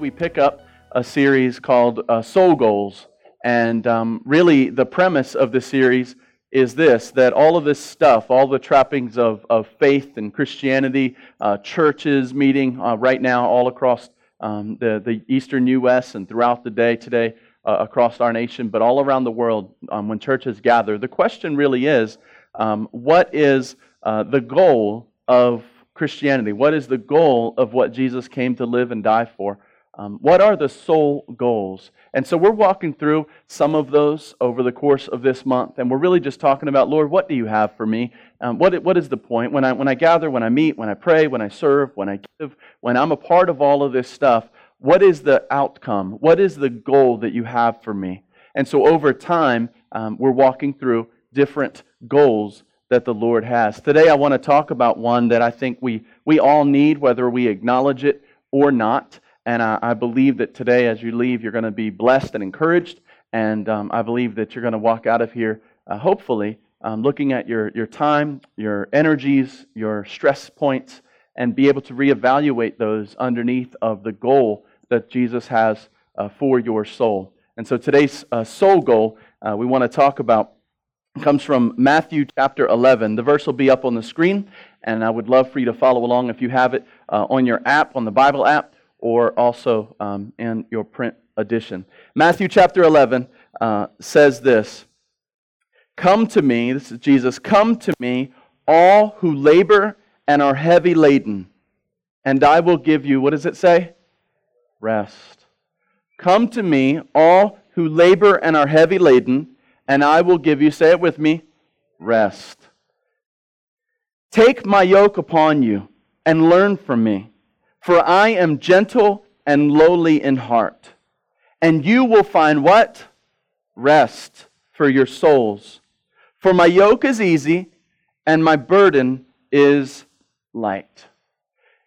We pick up a series called uh, Soul Goals. And um, really, the premise of the series is this that all of this stuff, all the trappings of, of faith and Christianity, uh, churches meeting uh, right now all across um, the, the eastern U.S. and throughout the day today uh, across our nation, but all around the world um, when churches gather, the question really is um, what is uh, the goal of Christianity? What is the goal of what Jesus came to live and die for? Um, what are the soul goals? And so we're walking through some of those over the course of this month, and we're really just talking about, Lord, what do you have for me? Um, what, what is the point? When I, when I gather, when I meet, when I pray, when I serve, when I give, when I'm a part of all of this stuff, what is the outcome? What is the goal that you have for me? And so over time, um, we're walking through different goals that the Lord has. Today, I want to talk about one that I think we, we all need, whether we acknowledge it or not. And I, I believe that today, as you leave, you're going to be blessed and encouraged. And um, I believe that you're going to walk out of here, uh, hopefully, um, looking at your, your time, your energies, your stress points, and be able to reevaluate those underneath of the goal that Jesus has uh, for your soul. And so today's uh, soul goal uh, we want to talk about comes from Matthew chapter 11. The verse will be up on the screen, and I would love for you to follow along if you have it uh, on your app, on the Bible app or also um, in your print edition. Matthew chapter 11 uh, says this Come to me, this is Jesus, come to me, all who labor and are heavy laden, and I will give you, what does it say? Rest. Come to me, all who labor and are heavy laden, and I will give you, say it with me, rest. Take my yoke upon you and learn from me for I am gentle and lowly in heart. And you will find what? Rest for your souls. For my yoke is easy and my burden is light.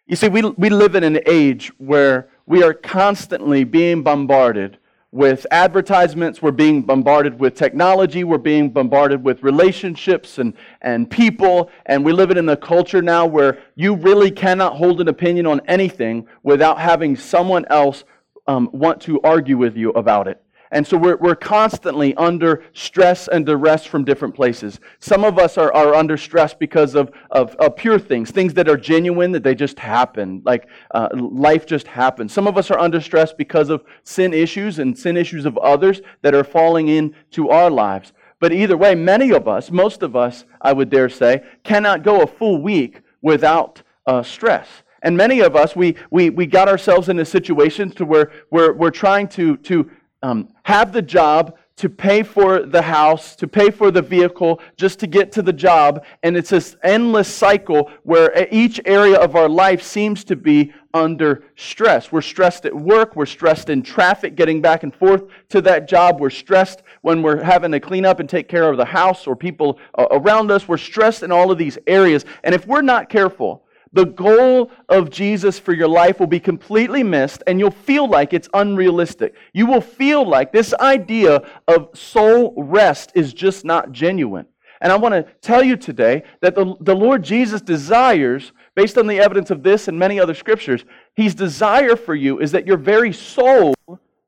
You see, we, we live in an age where we are constantly being bombarded with advertisements, we're being bombarded with technology, we're being bombarded with relationships and, and people, and we live in a culture now where you really cannot hold an opinion on anything without having someone else um, want to argue with you about it. And so we're, we're constantly under stress and duress from different places. Some of us are, are under stress because of, of, of pure things, things that are genuine, that they just happen, like uh, life just happens. Some of us are under stress because of sin issues and sin issues of others that are falling into our lives. But either way, many of us, most of us, I would dare say, cannot go a full week without uh, stress. And many of us, we, we, we got ourselves into situations to where we're, we're trying to, to um, have the job to pay for the house, to pay for the vehicle, just to get to the job. And it's this endless cycle where each area of our life seems to be under stress. We're stressed at work, we're stressed in traffic getting back and forth to that job, we're stressed when we're having to clean up and take care of the house or people uh, around us. We're stressed in all of these areas. And if we're not careful, the goal of Jesus for your life will be completely missed, and you'll feel like it's unrealistic. You will feel like this idea of soul rest is just not genuine. And I want to tell you today that the, the Lord Jesus desires, based on the evidence of this and many other scriptures, His desire for you is that your very soul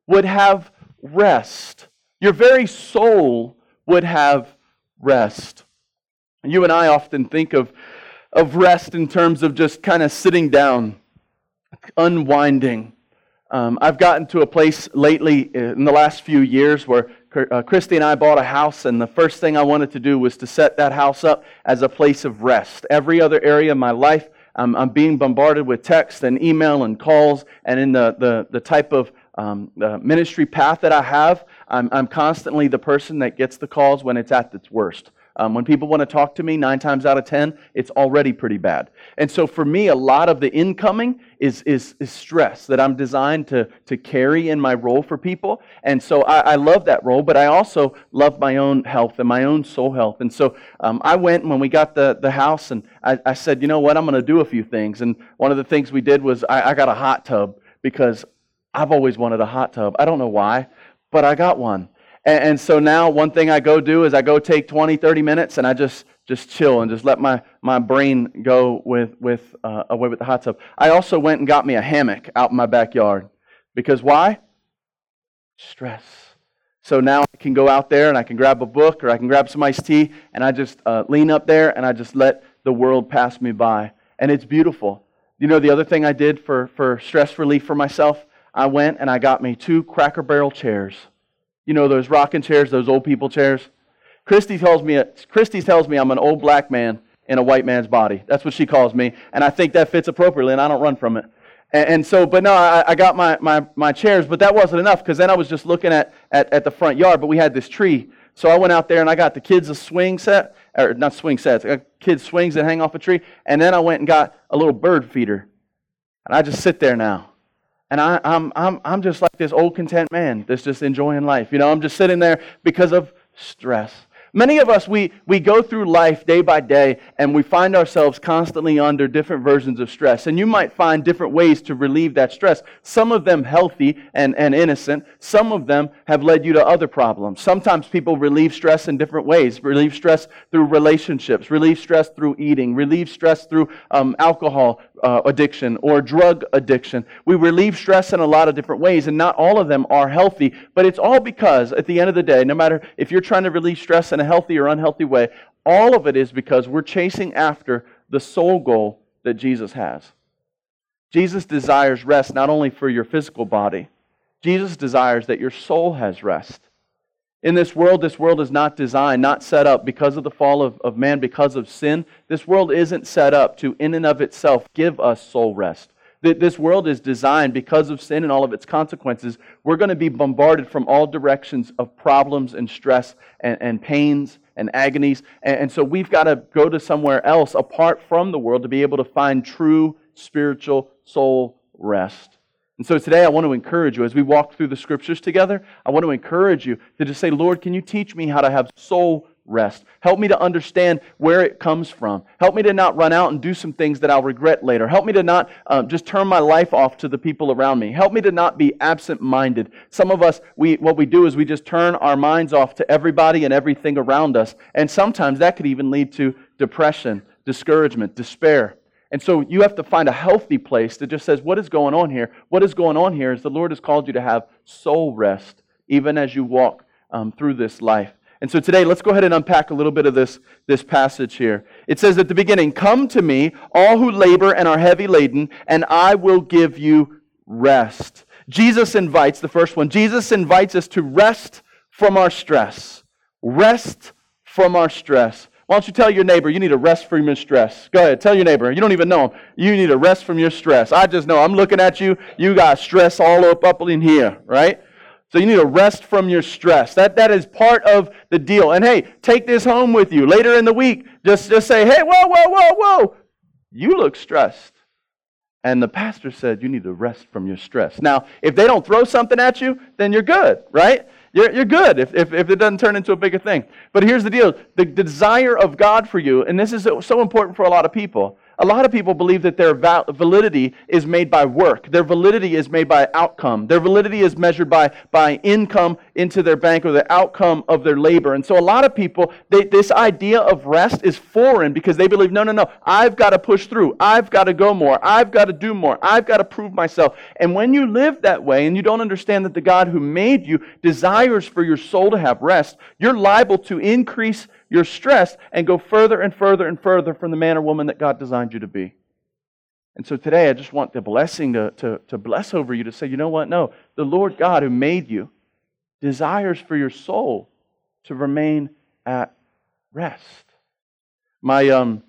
would have rest. Your very soul would have rest. You and I often think of of rest in terms of just kind of sitting down, unwinding. Um, I've gotten to a place lately in the last few years where uh, Christy and I bought a house, and the first thing I wanted to do was to set that house up as a place of rest. Every other area of my life, I'm, I'm being bombarded with text and email and calls, and in the, the, the type of um, the ministry path that I have, I'm, I'm constantly the person that gets the calls when it's at its worst. Um, when people want to talk to me, nine times out of ten, it's already pretty bad. And so for me, a lot of the incoming is, is, is stress that I'm designed to, to carry in my role for people. And so I, I love that role, but I also love my own health and my own soul health. And so um, I went when we got the, the house and I, I said, you know what, I'm going to do a few things. And one of the things we did was I, I got a hot tub because I've always wanted a hot tub. I don't know why, but I got one. And, and, so now one thing I go do is I go take 20, 30 minutes and I just just chill and just let my, my brain go with, with uh, away with the hot tub. I also went and got me a hammock out in my backyard Because why? Stress. So now I can go out there and I can grab a book or I can grab some iced tea and I just uh, lean up there and I just let the world pass me by. And it's beautiful. You know, the other thing I did for, for stress relief for myself, I went and I got me two Cracker Barrel chairs. You know, those rocking chairs, those old people chairs. Christy tells me, Christy tells me I'm an old black man in a white man's body. That's what she calls me. And I think that fits appropriately and I don't run from it. And, and so, but no, I, I got my, my, my chairs, but that wasn't enough because then I was just looking at, at, at the front yard, but we had this tree. So I went out there and I got the kids a swing set, or not swing sets, uh, kids swings that hang off a tree. And then I went and got a little bird feeder. And I just sit there now. And I, I'm, I'm, I'm just like this old content man that's just enjoying life. You know, I'm just sitting there because of stress. Many of us, we, we go through life day by day and we find ourselves constantly under different versions of stress. And you might find different ways to relieve that stress. Some of them healthy and, and innocent. Some of them have led you to other problems. Sometimes people relieve stress in different ways. Relieve stress through relationships, relieve stress through eating, relieve stress through um, alcohol uh, addiction or drug addiction. We relieve stress in a lot of different ways, and not all of them are healthy. But it's all because, at the end of the day, no matter if you're trying to relieve stress in a healthy or unhealthy way, all of it is because we're chasing after the soul goal that Jesus has. Jesus desires rest not only for your physical body, Jesus desires that your soul has rest. In this world, this world is not designed, not set up because of the fall of, of man, because of sin. This world isn't set up to, in and of itself, give us soul rest. This world is designed because of sin and all of its consequences. We're going to be bombarded from all directions of problems and stress and, and pains and agonies. And, and so we've got to go to somewhere else apart from the world to be able to find true spiritual soul rest. And so today I want to encourage you as we walk through the scriptures together. I want to encourage you to just say, Lord, can you teach me how to have soul rest. Help me to understand where it comes from. Help me to not run out and do some things that I'll regret later. Help me to not um, just turn my life off to the people around me. Help me to not be absent minded. Some of us, we, what we do is we just turn our minds off to everybody and everything around us. And sometimes that could even lead to depression, discouragement, despair. And so you have to find a healthy place that just says, What is going on here? What is going on here is the Lord has called you to have soul rest, even as you walk um, through this life. And so today, let's go ahead and unpack a little bit of this, this passage here. It says at the beginning, Come to me, all who labor and are heavy laden, and I will give you rest. Jesus invites, the first one, Jesus invites us to rest from our stress. Rest from our stress. Why don't you tell your neighbor you need a rest from your stress? Go ahead, tell your neighbor. You don't even know him. You need a rest from your stress. I just know. I'm looking at you. You got stress all up, up in here, right? So you need to rest from your stress. That, that is part of the deal. And hey, take this home with you. Later in the week, just, just say, hey, whoa, whoa, whoa, whoa. You look stressed. And the pastor said, you need to rest from your stress. Now, if they don't throw something at you, then you're good, right? You're, you're good if, if, if it doesn't turn into a bigger thing. But here's the deal the desire of God for you, and this is so important for a lot of people a lot of people believe that their validity is made by work. Their validity is made by outcome. Their validity is measured by, by income into their bank or the outcome of their labor. And so a lot of people, they, this idea of rest is foreign because they believe, no, no, no, I've got to push through. I've got to go more. I've got to do more. I've got to prove myself. And when you live that way and you don't understand that the God who made you desires for your soul to have rest, you're liable to increase you're stressed and go further and further and further from the man or woman that God designed you to be. And so today I just want the blessing to, to, to bless over you to say, you know what? No, the Lord God who made you desires for your soul to remain at rest. My, um,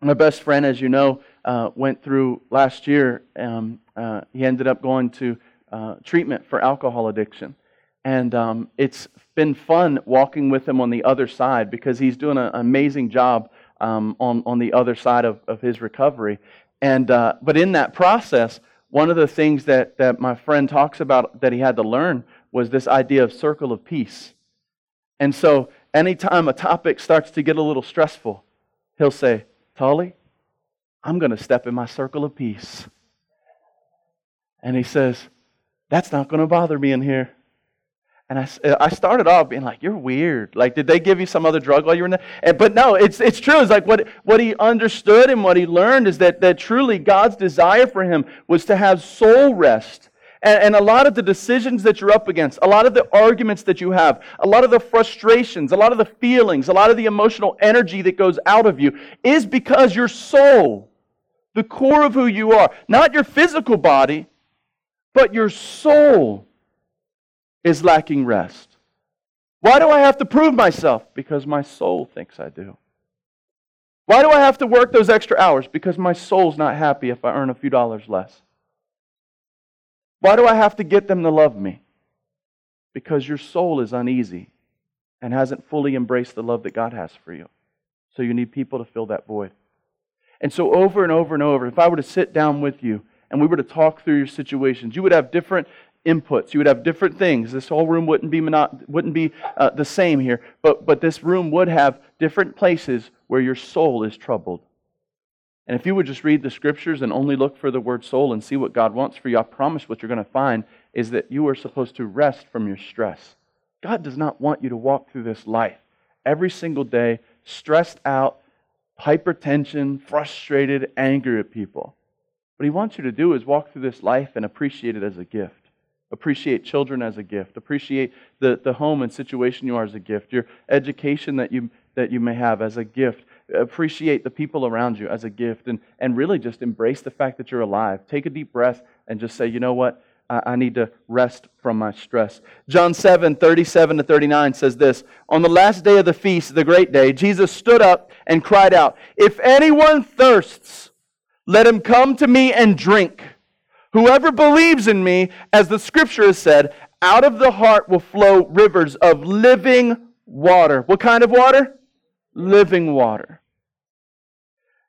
my best friend, as you know, uh, went through last year. Um, uh, he ended up going to uh, treatment for alcohol addiction. And um, it's been fun walking with him on the other side because he's doing an amazing job um, on, on the other side of, of his recovery. And, uh, but in that process, one of the things that, that my friend talks about that he had to learn was this idea of circle of peace. And so anytime a topic starts to get a little stressful, he'll say, Tally, I'm going to step in my circle of peace. And he says, That's not going to bother me in here. And I, uh, I started off being like, you're weird. Like, did they give you some other drug while you were in there? And, but no, it's, it's true. It's like what, what he understood and what he learned is that, that truly God's desire for him was to have soul rest. And, and, a lot of the decisions that you're up against, a lot of the arguments that you have, a lot of the frustrations, a lot of the feelings, a lot of the emotional energy that goes out of you is because your soul, the core of who you are, not your physical body, but your soul is lacking rest. Why do I have to prove myself? Because my soul thinks I do. Why do I have to work those extra hours? Because my soul's not happy if I earn a few dollars less. Why do I have to get them to love me? Because your soul is uneasy and hasn't fully embraced the love that God has for you. So you need people to fill that void. And so, over and over and over, if I were to sit down with you and we were to talk through your situations, you would have different inputs. You would have different things. This whole room wouldn't be, wouldn't be uh, the same here, but, but this room would have different places where your soul is troubled. And if you would just read the scriptures and only look for the word soul and see what God wants for you, I promise what you're going to find is that you are supposed to rest from your stress. God does not want you to walk through this life every single day stressed out, hypertension, frustrated, angry at people. What He wants you to do is walk through this life and appreciate it as a gift. Appreciate children as a gift. Appreciate the, the home and situation you are as a gift. Your education that you, that you may have as a gift. Appreciate the people around you as a gift. And, and really just embrace the fact that you're alive. Take a deep breath and just say, you know what? I, I need to rest from my stress. John 7, 37 to 39 says this On the last day of the feast, the great day, Jesus stood up and cried out, If anyone thirsts, let him come to me and drink. Whoever believes in me, as the scripture has said, out of the heart will flow rivers of living water. What kind of water? Living water.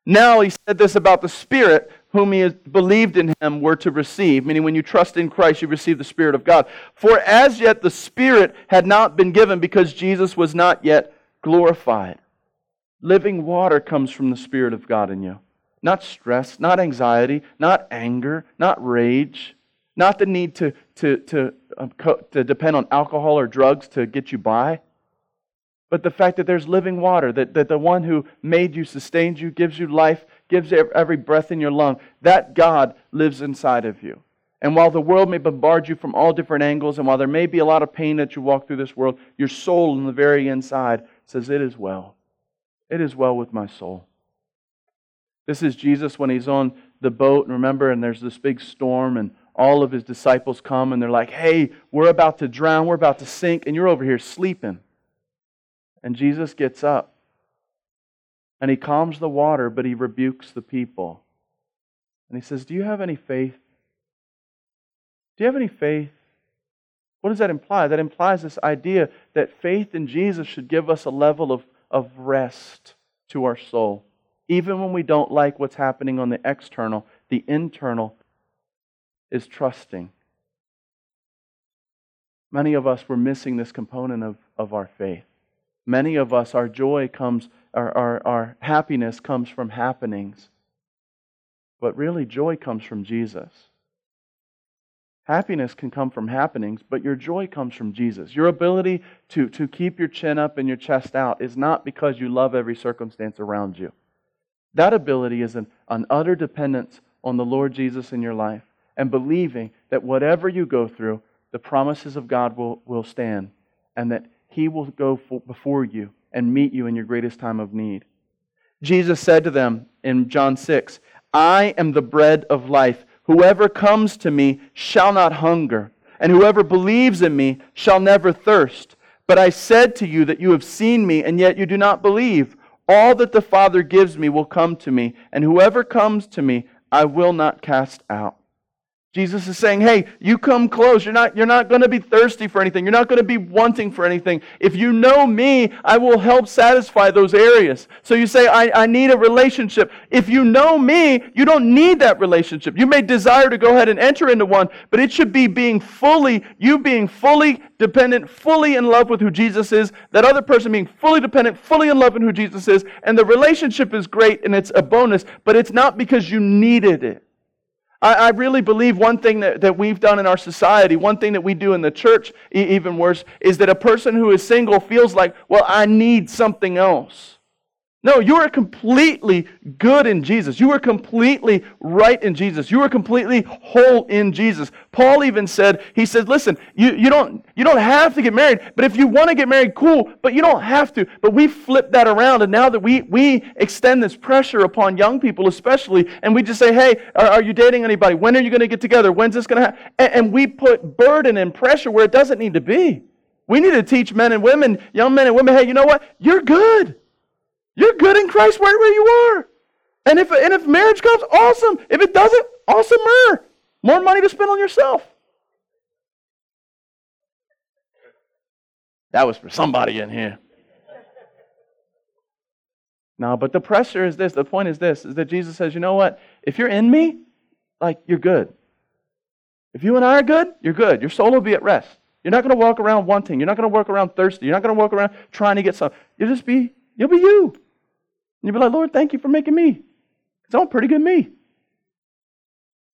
Now he said this about the Spirit, whom he believed in him were to receive, meaning when you trust in Christ, you receive the Spirit of God. For as yet the Spirit had not been given because Jesus was not yet glorified. Living water comes from the Spirit of God in you. Not stress, not anxiety, not anger, not rage, not the need to, to, to, um, to depend on alcohol or drugs to get you by, but the fact that there's living water, that, that the one who made you, sustains you, gives you life, gives every breath in your lung, that God lives inside of you. And while the world may bombard you from all different angles, and while there may be a lot of pain that you walk through this world, your soul in the very inside says, It is well. It is well with my soul. This is Jesus when he's on the boat, and remember, and there's this big storm, and all of his disciples come, and they're like, Hey, we're about to drown, we're about to sink, and you're over here sleeping. And Jesus gets up, and he calms the water, but he rebukes the people. And he says, Do you have any faith? Do you have any faith? What does that imply? That implies this idea that faith in Jesus should give us a level of, of rest to our soul. Even when we don't like what's happening on the external, the internal is trusting. Many of us were missing this component of, of our faith. Many of us, our joy comes, our, our, our happiness comes from happenings. But really, joy comes from Jesus. Happiness can come from happenings, but your joy comes from Jesus. Your ability to, to keep your chin up and your chest out is not because you love every circumstance around you. That ability is an, an utter dependence on the Lord Jesus in your life and believing that whatever you go through, the promises of God will, will stand and that He will go for, before you and meet you in your greatest time of need. Jesus said to them in John 6, I am the bread of life. Whoever comes to me shall not hunger, and whoever believes in me shall never thirst. But I said to you that you have seen me, and yet you do not believe. All that the Father gives me will come to me, and whoever comes to me, I will not cast out. Jesus is saying, hey, you come close. You're not, you're not going to be thirsty for anything. You're not going to be wanting for anything. If you know me, I will help satisfy those areas. So you say, I, I need a relationship. If you know me, you don't need that relationship. You may desire to go ahead and enter into one, but it should be being fully, you being fully dependent, fully in love with who Jesus is, that other person being fully dependent, fully in love with who Jesus is, and the relationship is great and it's a bonus, but it's not because you needed it. I, I really believe one thing that, that we've done in our society, one thing that we do in the church, e- even worse, is that a person who is single feels like, well, I need something else. No, you are completely good in Jesus. You are completely right in Jesus. You are completely whole in Jesus. Paul even said, he said, listen, you, you, don't, you don't have to get married, but if you want to get married, cool, but you don't have to. But we flip that around, and now that we, we extend this pressure upon young people especially, and we just say, hey, are, are you dating anybody? When are you going to get together? When's this going to happen? And, and we put burden and pressure where it doesn't need to be. We need to teach men and women, young men and women, hey, you know what? You're good. You're good in Christ right where you are. And if, and if marriage comes, awesome. If it doesn't, awesomer. More money to spend on yourself. That was for somebody in here. No, but the pressure is this. The point is this is that Jesus says, you know what? If you're in me, like you're good. If you and I are good, you're good. Your soul will be at rest. You're not going to walk around wanting. You're not going to walk around thirsty. You're not going to walk around trying to get some. You'll just be, you'll be you. You'd be like, Lord, thank you for making me. Because I'm a pretty good me.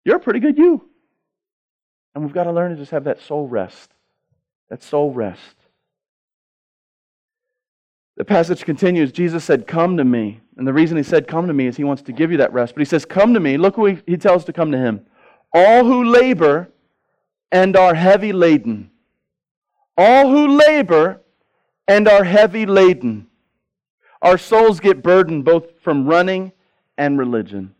You're a pretty good you. And we've got to learn to just have that soul rest. That soul rest. The passage continues. Jesus said, Come to me. And the reason he said, Come to me is he wants to give you that rest. But he says, Come to me. Look who he, he tells to come to him. All who labor and are heavy laden. All who labor and are heavy laden. Our souls get burdened both from running and religion.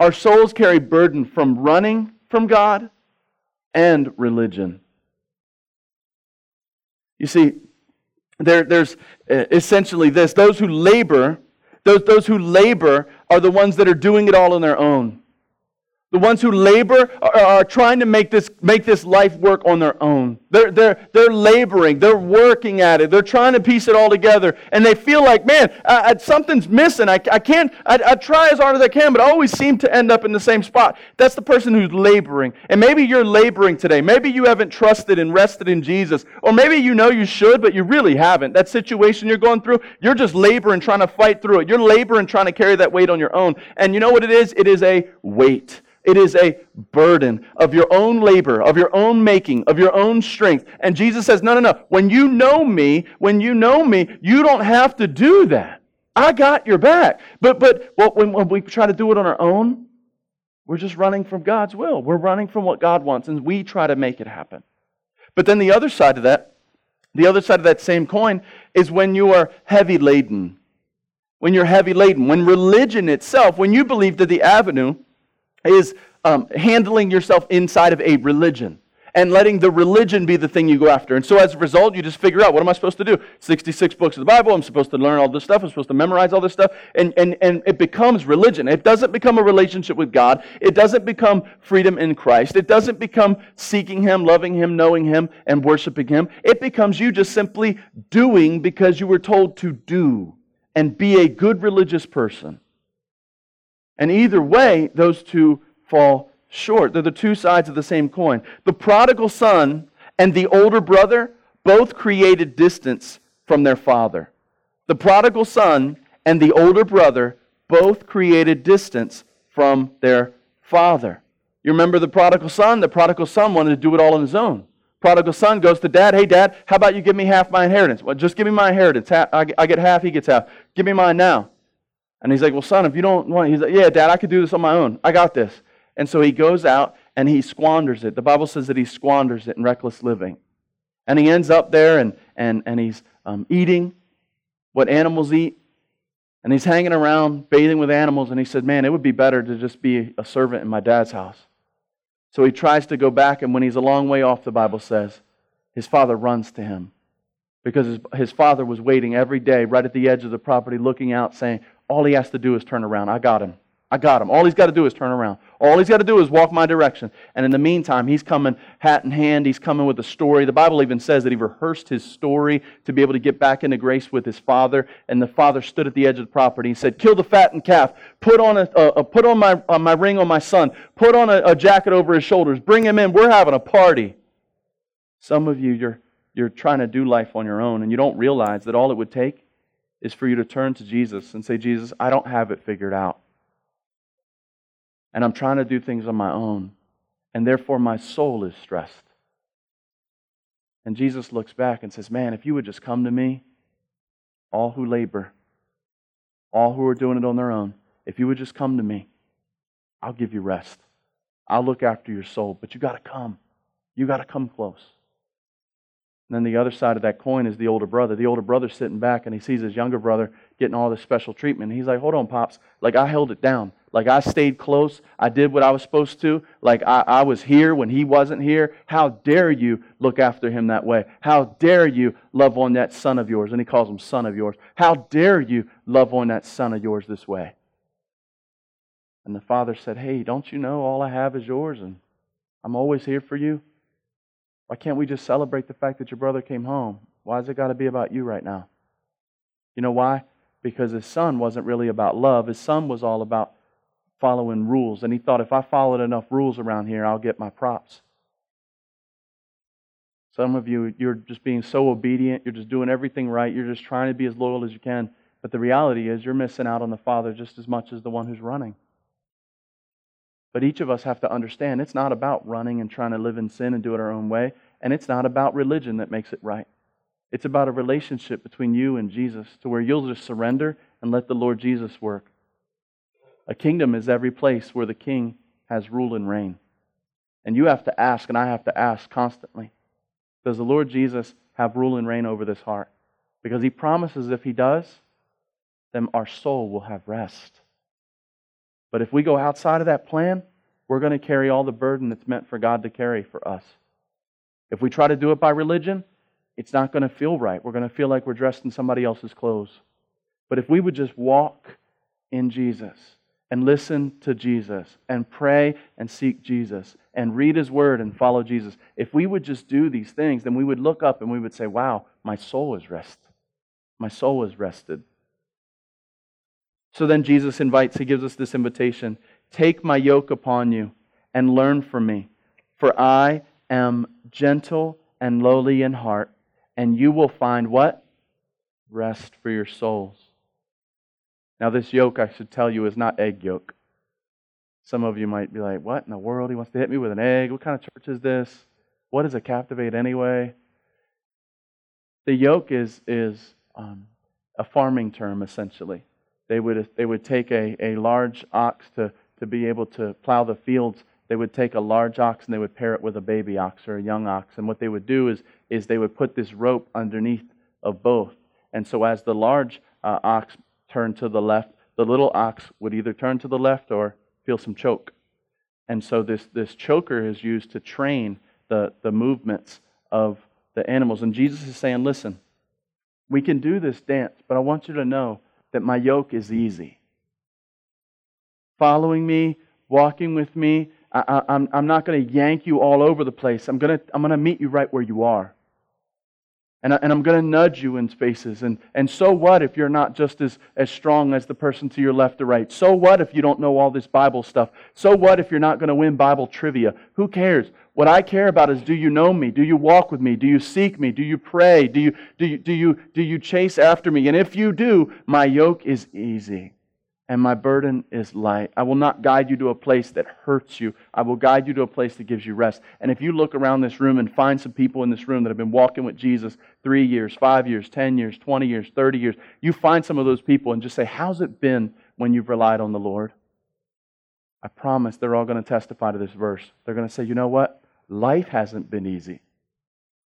Our souls carry burden from running from God and religion. You see, there, there's uh, essentially this those who labor, those, those who labor are the ones that are doing it all on their own. The ones who labor are, are, trying to make this, make this life work on their own. They're, they're, they're laboring. They're working at it. They're trying to piece it all together. And they feel like, man, I, I, something's missing. I, I can't, I, I try as hard as I can, but I always seem to end up in the same spot. That's the person who's laboring. And maybe you're laboring today. Maybe you haven't trusted and rested in Jesus. Or maybe you know you should, but you really haven't. That situation you're going through, you're just laboring, trying to fight through it. You're laboring, trying to carry that weight on your own. And you know what it is? It is a weight. It is a burden of your own labor, of your own making, of your own strength. And Jesus says, no, no, no. When you know me, when you know me, you don't have to do that. I got your back. But, but well, when, when we try to do it on our own, we're just running from God's will. We're running from what God wants, and we try to make it happen. But then the other side of that, the other side of that same coin, is when you are heavy laden. When you're heavy laden. When religion itself, when you believe that the avenue is um, handling yourself inside of a religion and letting the religion be the thing you go after. And so as a result, you just figure out what am I supposed to do? 66 books of the Bible, I'm supposed to learn all this stuff, I'm supposed to memorize all this stuff, and, and, and it becomes religion. It doesn't become a relationship with God, it doesn't become freedom in Christ, it doesn't become seeking Him, loving Him, knowing Him, and worshiping Him. It becomes you just simply doing because you were told to do and be a good religious person. And either way, those two fall short. They're the two sides of the same coin. The prodigal son and the older brother both created distance from their father. The prodigal son and the older brother both created distance from their father. You remember the prodigal son? The prodigal son wanted to do it all on his own. Prodigal son goes to dad, hey, dad, how about you give me half my inheritance? Well, just give me my inheritance. I get half, he gets half. Give me mine now. And he's like, Well, son, if you don't want, he's like, Yeah, dad, I could do this on my own. I got this. And so he goes out and he squanders it. The Bible says that he squanders it in reckless living. And he ends up there and, and, and he's um, eating what animals eat. And he's hanging around, bathing with animals. And he said, Man, it would be better to just be a servant in my dad's house. So he tries to go back. And when he's a long way off, the Bible says, his father runs to him because his, his father was waiting every day right at the edge of the property, looking out, saying, all he has to do is turn around. I got him. I got him. All he's got to do is turn around. All he's got to do is walk my direction. And in the meantime, he's coming hat in hand. He's coming with a story. The Bible even says that he rehearsed his story to be able to get back into grace with his father. And the father stood at the edge of the property. He said, Kill the fattened calf. Put on, a, a put on my, uh, my ring on my son. Put on a, a jacket over his shoulders. Bring him in. We're having a party. Some of you, you're, you're trying to do life on your own, and you don't realize that all it would take is for you to turn to Jesus and say, Jesus, I don't have it figured out. And I'm trying to do things on my own. And therefore, my soul is stressed. And Jesus looks back and says, Man, if you would just come to me, all who labor all who are doing it on their own, if you would just come to me, I'll give you rest. I'll look after your soul, but you got to come. You got to come close. And then the other side of that coin is the older brother. The older brother's sitting back and he sees his younger brother getting all this special treatment. He's like, Hold on, Pops. Like, I held it down. Like, I stayed close. I did what I was supposed to. Like, I, I was here when he wasn't here. How dare you look after him that way? How dare you love on that son of yours? And he calls him son of yours. How dare you love on that son of yours this way? And the father said, Hey, don't you know all I have is yours and I'm always here for you? Why can't we just celebrate the fact that your brother came home? Why has it got to be about you right now? You know why? Because his son wasn't really about love. His son was all about following rules. And he thought, if I followed enough rules around here, I'll get my props. Some of you, you're just being so obedient. You're just doing everything right. You're just trying to be as loyal as you can. But the reality is, you're missing out on the Father just as much as the one who's running. But each of us have to understand it's not about running and trying to live in sin and do it our own way. And it's not about religion that makes it right. It's about a relationship between you and Jesus to where you'll just surrender and let the Lord Jesus work. A kingdom is every place where the king has rule and reign. And you have to ask, and I have to ask constantly Does the Lord Jesus have rule and reign over this heart? Because he promises if he does, then our soul will have rest. But if we go outside of that plan, we're going to carry all the burden that's meant for God to carry for us. If we try to do it by religion, it's not going to feel right. We're going to feel like we're dressed in somebody else's clothes. But if we would just walk in Jesus and listen to Jesus and pray and seek Jesus and read His Word and follow Jesus, if we would just do these things, then we would look up and we would say, Wow, my soul is rest. My soul is rested. So then Jesus invites, he gives us this invitation Take my yoke upon you and learn from me, for I am gentle and lowly in heart, and you will find what? Rest for your souls. Now, this yoke, I should tell you, is not egg yolk. Some of you might be like, What in the world? He wants to hit me with an egg. What kind of church is this? What does it captivate anyway? The yoke is, is um, a farming term, essentially. They would, they would take a, a large ox to, to be able to plow the fields. They would take a large ox and they would pair it with a baby ox or a young ox. And what they would do is, is they would put this rope underneath of both. And so as the large uh, ox turned to the left, the little ox would either turn to the left or feel some choke. And so this, this choker is used to train the, the movements of the animals. And Jesus is saying, listen, we can do this dance, but I want you to know that my yoke is easy. Following me, walking with me, I, am I'm not going to yank you all over the place. I'm going to, I'm going to meet you right where you are. And, I, I'm going to nudge you in spaces. And, and so what if you're not just as, as strong as the person to your left or right? So what if you don't know all this Bible stuff? So what if you're not going to win Bible trivia? Who cares? What I care about is do you know me? Do you walk with me? Do you seek me? Do you pray? Do you, do you, do you, do you chase after me? And if you do, my yoke is easy and my burden is light. I will not guide you to a place that hurts you. I will guide you to a place that gives you rest. And if you look around this room and find some people in this room that have been walking with Jesus three years, five years, 10 years, 20 years, 30 years, you find some of those people and just say, How's it been when you've relied on the Lord? I promise they're all going to testify to this verse. They're going to say, You know what? Life hasn't been easy.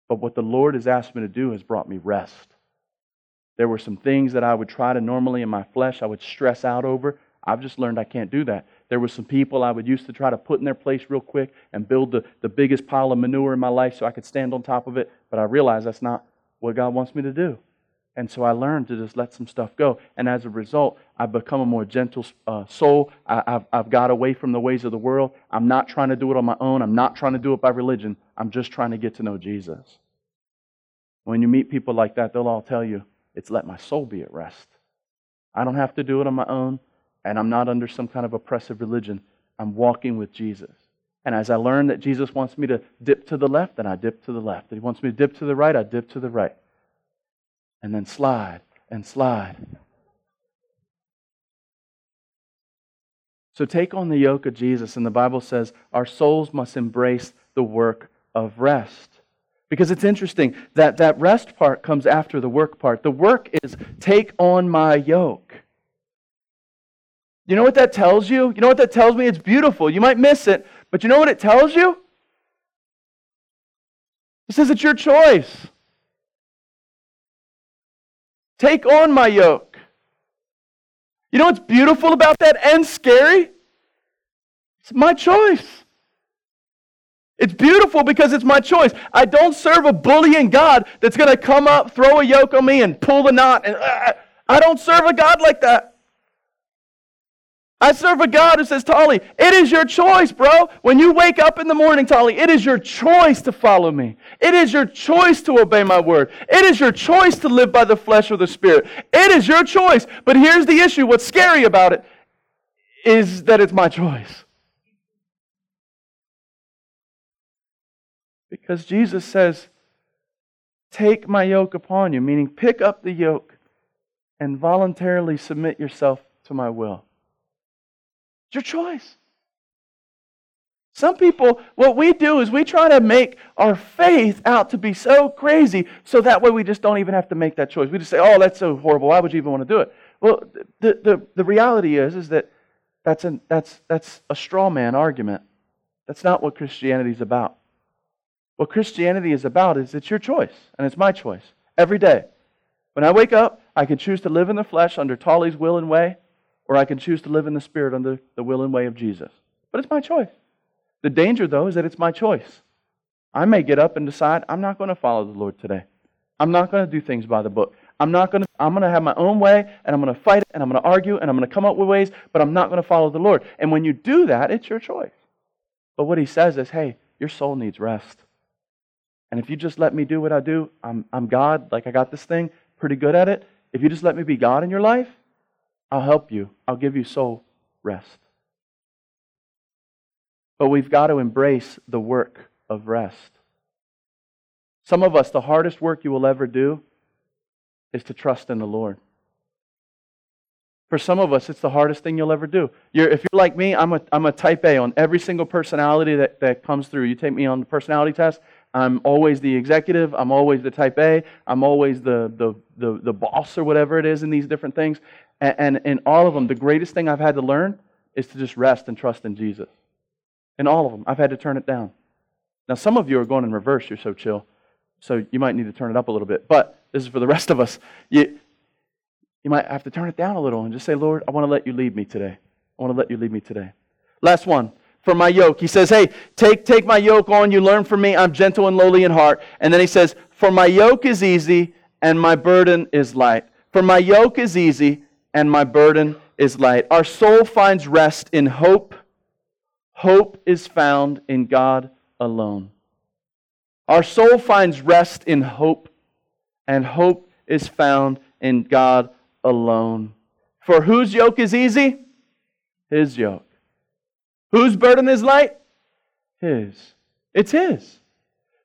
But what the Lord has asked me to do has brought me rest. There were some things that I would try to normally in my flesh, I would stress out over. I've just learned I can't do that. There were some people I would used to try to put in their place real quick and build the, the biggest pile of manure in my life so I could stand on top of it, but I realized that's not what God wants me to do. And so I learned to just let some stuff go. And as a result, I've become a more gentle uh, soul. I, have I've got away from the ways of the world. I'm not trying to do it on my own. I'm not trying to do it by religion. I'm just trying to get to know Jesus. When you meet people like that, they'll all tell you, it's let my soul be at rest. I don't have to do it on my own, and I'm not under some kind of oppressive religion. I'm walking with Jesus. And as I learn that Jesus wants me to dip to the left, then I dip to the left. If he wants me to dip to the right, I dip to the right. And then slide and slide. So take on the yoke of Jesus, and the Bible says our souls must embrace the work of rest. Because it's interesting that that rest part comes after the work part. The work is take on my yoke. You know what that tells you? You know what that tells me? It's beautiful. You might miss it, but you know what it tells you? It says it's your choice. Take on my yoke. You know what's beautiful about that and scary? It's my choice. It's beautiful because it's my choice. I don't serve a bullying God that's going to come up, throw a yoke on me, and pull the knot. And uh, I don't serve a God like that. I serve a God who says, Tally, it is your choice, bro. When you wake up in the morning, Tally, it is your choice to follow me. It is your choice to obey my word. It is your choice to live by the flesh or the spirit. It is your choice. But here's the issue what's scary about it is that it's my choice. Because Jesus says, Take my yoke upon you, meaning pick up the yoke and voluntarily submit yourself to my will. It's your choice. Some people, what we do is we try to make our faith out to be so crazy so that way we just don't even have to make that choice. We just say, oh, that's so horrible. Why would you even want to do it? Well, the, the, the reality is, is that that's, an, that's, that's a straw man argument. That's not what Christianity is about. What Christianity is about is it's your choice, and it's my choice every day. When I wake up, I can choose to live in the flesh under Tally's will and way, or I can choose to live in the Spirit under the will and way of Jesus. But it's my choice. The danger, though, is that it's my choice. I may get up and decide I'm not going to follow the Lord today. I'm not going to do things by the book. I'm not going to, I'm going to have my own way, and I'm going to fight it, and I'm going to argue, and I'm going to come up with ways, but I'm not going to follow the Lord. And when you do that, it's your choice. But what he says is, hey, your soul needs rest. And if you just let me do what I do, I'm, I'm God, like I got this thing, pretty good at it. If you just let me be God in your life, I'll help you. I'll give you soul rest. But we've got to embrace the work of rest. Some of us, the hardest work you will ever do is to trust in the Lord. For some of us, it's the hardest thing you'll ever do. You're, if you're like me, I'm a, I'm a type A on every single personality that, that comes through. You take me on the personality test, I'm always the executive. I'm always the type A. I'm always the, the, the, the boss or whatever it is in these different things. And, and in all of them, the greatest thing I've had to learn is to just rest and trust in Jesus. In all of them, I've had to turn it down. Now, some of you are going in reverse. You're so chill. So you might need to turn it up a little bit. But this is for the rest of us. You, you might have to turn it down a little and just say, Lord, I want to let you lead me today. I want to let you lead me today. Last one for my yoke. He says, Hey, take, take my yoke on you, learn from me. I'm gentle and lowly in heart. And then he says, For my yoke is easy and my burden is light. For my yoke is easy and my burden is light. Our soul finds rest in hope. Hope is found in God alone. Our soul finds rest in hope, and hope is found in God alone. For whose yoke is easy? His yoke. Whose burden is light? His. It's His.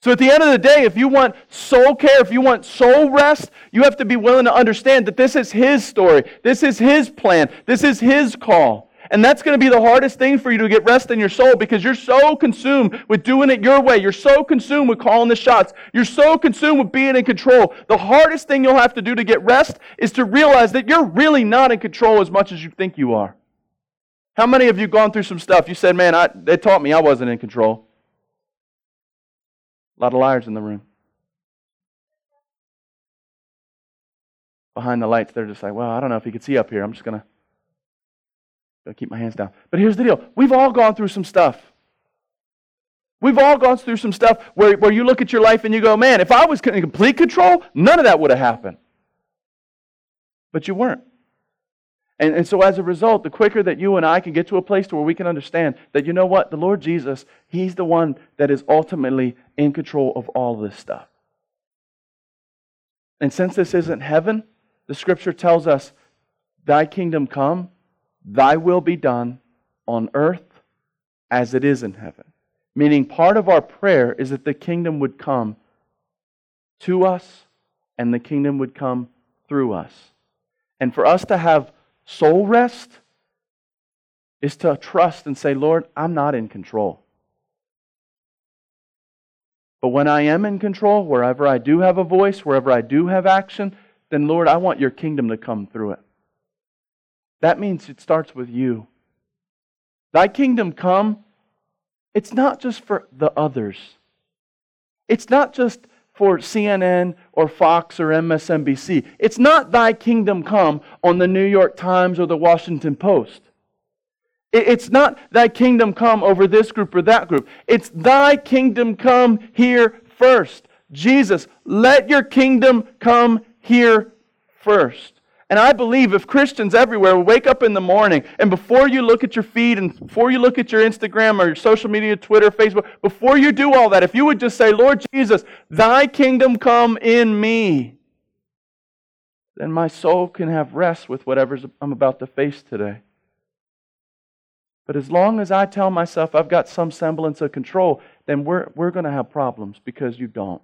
So at the end of the day, if you want soul care, if you want soul rest, you have to be willing to understand that this is His story. This is His plan. This is His call. And that's going to be the hardest thing for you to get rest in your soul because you're so consumed with doing it your way. You're so consumed with calling the shots. You're so consumed with being in control. The hardest thing you'll have to do to get rest is to realize that you're really not in control as much as you think you are. How many of you gone through some stuff? You said, man, I, they taught me I wasn't in control. A lot of liars in the room. Behind the lights, they're just like, well, I don't know if you could see up here. I'm just going to keep my hands down. But here's the deal we've all gone through some stuff. We've all gone through some stuff where, where you look at your life and you go, man, if I was in complete control, none of that would have happened. But you weren't. And, and so as a result, the quicker that you and I can get to a place to where we can understand that, you know what, the Lord Jesus, He's the one that is ultimately in control of all this stuff. And since this isn't heaven, the scripture tells us, Thy kingdom come, Thy will be done on earth as it is in heaven. Meaning, part of our prayer is that the kingdom would come to us and the kingdom would come through us. And for us to have Soul rest is to trust and say, Lord, I'm not in control. But when I am in control, wherever I do have a voice, wherever I do have action, then Lord, I want your kingdom to come through it. That means it starts with you. Thy kingdom come, it's not just for the others. It's not just for CNN or Fox or MSNBC. It's not thy kingdom come on the New York Times or the Washington Post. It's not thy kingdom come over this group or that group. It's thy kingdom come here first. Jesus, let your kingdom come here first. And I believe if Christians everywhere wake up in the morning and before you look at your feed and before you look at your Instagram or your social media, Twitter, Facebook, before you do all that, if you would just say, Lord Jesus, thy kingdom come in me, then my soul can have rest with whatever I'm about to face today. But as long as I tell myself I've got some semblance of control, then we're, we're going to have problems because you don't.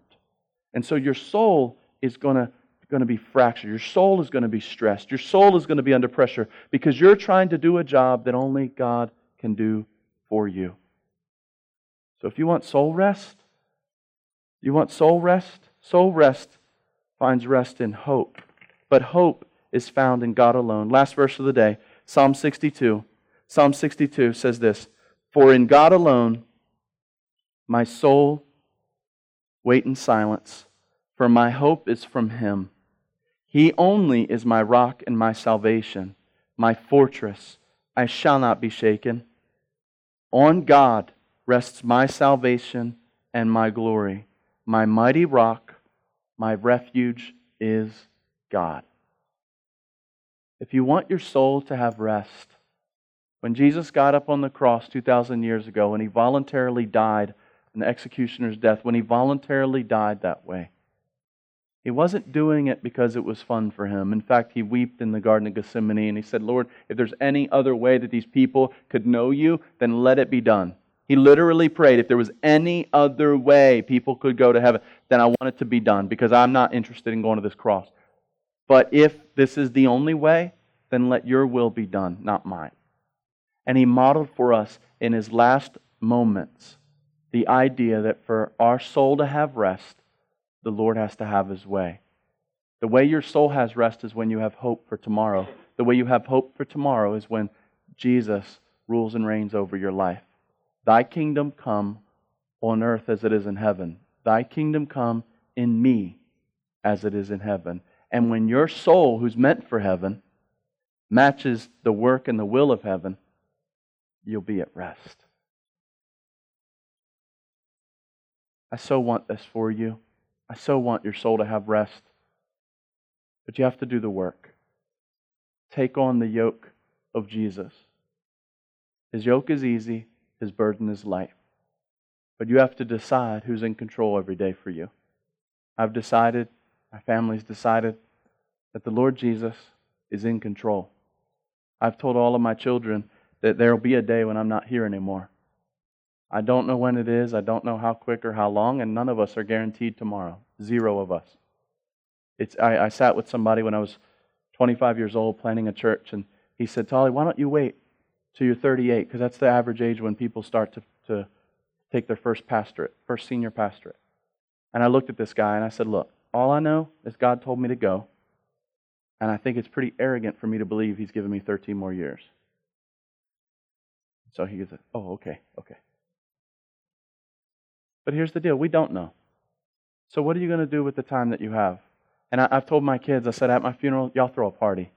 And so your soul is going to going to be fractured. Your soul is going to be stressed. Your soul is going to be under pressure because you're trying to do a job that only God can do for you. So if you want soul rest, you want soul rest? Soul rest finds rest in hope. But hope is found in God alone. Last verse of the day, Psalm 62. Psalm 62 says this For in God alone my soul wait in silence, for my hope is from him. He only is my rock and my salvation, my fortress. I shall not be shaken. On God rests my salvation and my glory. My mighty rock, my refuge is God. If you want your soul to have rest, when Jesus got up on the cross 2,000 years ago and he voluntarily died an executioner's death, when he voluntarily died that way, he wasn't doing it because it was fun for him. In fact, he wept in the Garden of Gethsemane and he said, Lord, if there's any other way that these people could know you, then let it be done. He literally prayed, if there was any other way people could go to heaven, then I want it to be done because I'm not interested in going to this cross. But if this is the only way, then let your will be done, not mine. And he modeled for us in his last moments the idea that for our soul to have rest, the Lord has to have his way. The way your soul has rest is when you have hope for tomorrow. The way you have hope for tomorrow is when Jesus rules and reigns over your life. Thy kingdom come on earth as it is in heaven. Thy kingdom come in me as it is in heaven. And when your soul, who's meant for heaven, matches the work and the will of heaven, you'll be at rest. I so want this for you. I so want your soul to have rest. But you have to do the work. Take on the yoke of Jesus. His yoke is easy, his burden is light. But you have to decide who's in control every day for you. I've decided, my family's decided, that the Lord Jesus is in control. I've told all of my children that there will be a day when I'm not here anymore. I don't know when it is. I don't know how quick or how long, and none of us are guaranteed tomorrow. Zero of us. It's, I, I sat with somebody when I was 25 years old planning a church, and he said, Tally, why don't you wait till you're 38? Because that's the average age when people start to, to take their first pastorate, first senior pastorate. And I looked at this guy and I said, Look, all I know is God told me to go, and I think it's pretty arrogant for me to believe He's given me 13 more years. So he goes, Oh, okay, okay. But here's the deal we don't know. So, what are you going to do with the time that you have? And I, have told my kids, I said at my funeral, y'all throw a party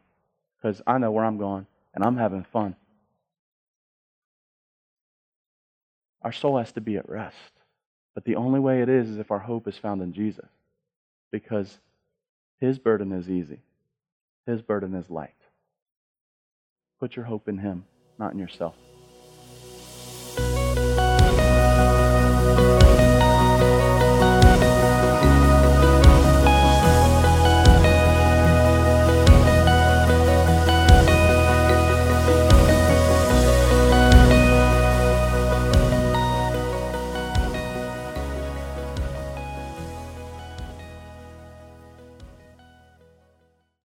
because I know where I'm going and I'm having fun. Our soul has to be at rest. But the only way it is is if our hope is found in Jesus because his burden is easy, his burden is light. Put your hope in him, not in yourself.